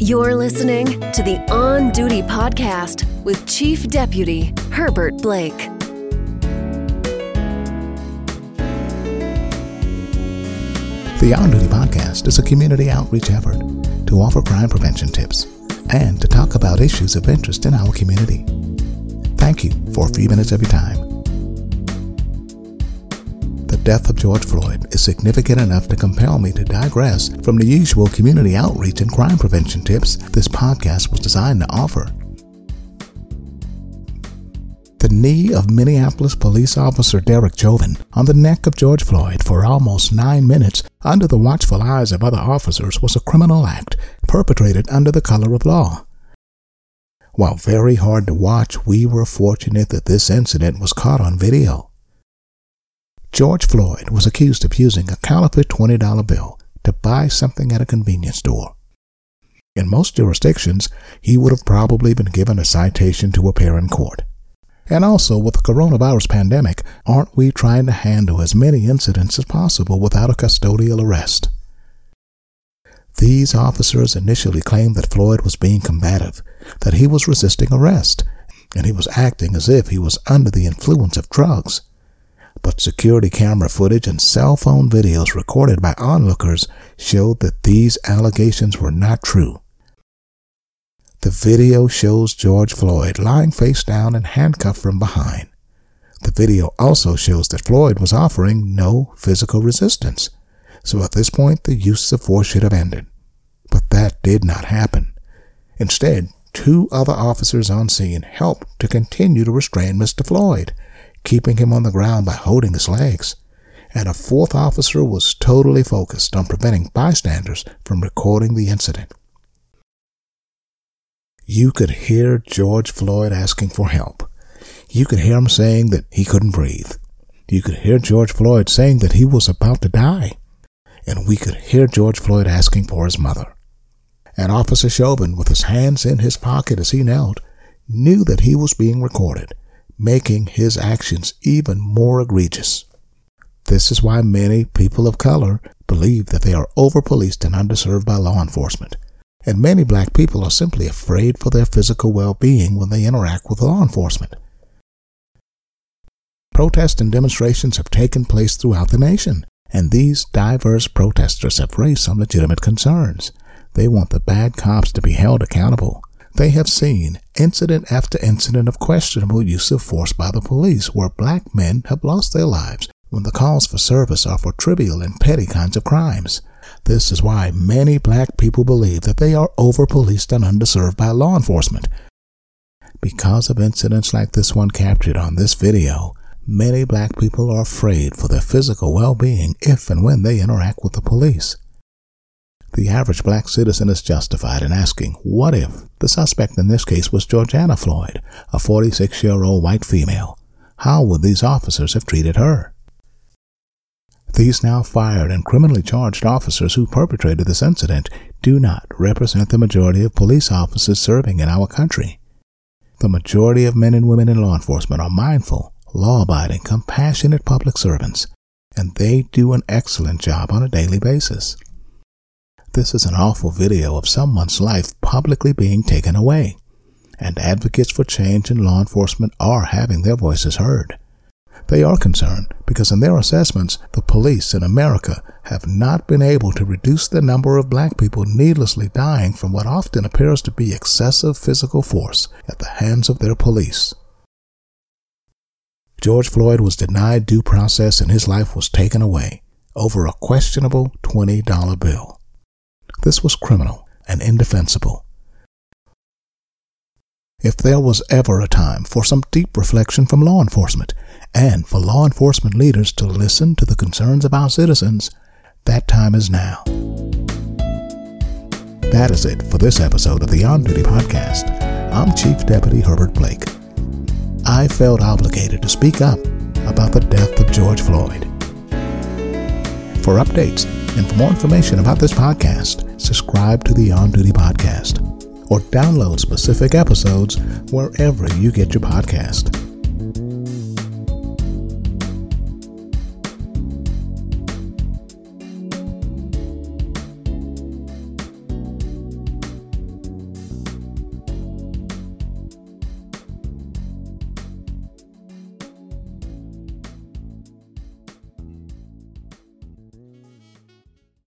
You're listening to the On Duty Podcast with Chief Deputy Herbert Blake. The On Duty Podcast is a community outreach effort to offer crime prevention tips and to talk about issues of interest in our community. Thank you for a few minutes of your time. Death of George Floyd is significant enough to compel me to digress from the usual community outreach and crime prevention tips this podcast was designed to offer. The knee of Minneapolis police officer Derek Chauvin on the neck of George Floyd for almost nine minutes under the watchful eyes of other officers was a criminal act perpetrated under the color of law. While very hard to watch, we were fortunate that this incident was caught on video. George Floyd was accused of using a counterfeit $20 bill to buy something at a convenience store. In most jurisdictions, he would have probably been given a citation to appear in court. And also, with the coronavirus pandemic, aren't we trying to handle as many incidents as possible without a custodial arrest? These officers initially claimed that Floyd was being combative, that he was resisting arrest, and he was acting as if he was under the influence of drugs. But security camera footage and cell phone videos recorded by onlookers showed that these allegations were not true. The video shows George Floyd lying face down and handcuffed from behind. The video also shows that Floyd was offering no physical resistance, so at this point the use of force should have ended. But that did not happen. Instead, two other officers on scene helped to continue to restrain Mr. Floyd, keeping him on the ground by holding his legs. And a fourth officer was totally focused on preventing bystanders from recording the incident. You could hear George Floyd asking for help. You could hear him saying that he couldn't breathe. You could hear George Floyd saying that he was about to die. And we could hear George Floyd asking for his mother. And Officer Chauvin, with his hands in his pocket as he knelt, knew that he was being recorded, making his actions even more egregious. This is why many people of color believe that they are over policed and underserved by law enforcement and many black people are simply afraid for their physical well being when they interact with law enforcement. Protests and demonstrations have taken place throughout the nation, and these diverse protesters have raised some legitimate concerns. They want the bad cops to be held accountable. They have seen incident after incident of questionable use of force by the police where black men have lost their lives when the calls for service are for trivial and petty kinds of crimes. This is why many black people believe that they are over policed and underserved by law enforcement. Because of incidents like this one captured on this video, many black people are afraid for their physical well being if and when they interact with the police. The average black citizen is justified in asking, what if the suspect in this case was Georgiana Floyd, a 46 year old white female? How would these officers have treated her? These now fired and criminally charged officers who perpetrated this incident do not represent the majority of police officers serving in our country. The majority of men and women in law enforcement are mindful, law abiding, compassionate public servants, and they do an excellent job on a daily basis. This is an awful video of someone's life publicly being taken away, and advocates for change in law enforcement are having their voices heard. They are concerned because, in their assessments, the police in America have not been able to reduce the number of black people needlessly dying from what often appears to be excessive physical force at the hands of their police. George Floyd was denied due process and his life was taken away over a questionable $20 bill. This was criminal and indefensible. If there was ever a time for some deep reflection from law enforcement, and for law enforcement leaders to listen to the concerns of our citizens, that time is now. That is it for this episode of the On Duty Podcast. I'm Chief Deputy Herbert Blake. I felt obligated to speak up about the death of George Floyd. For updates and for more information about this podcast, subscribe to the On Duty Podcast or download specific episodes wherever you get your podcast.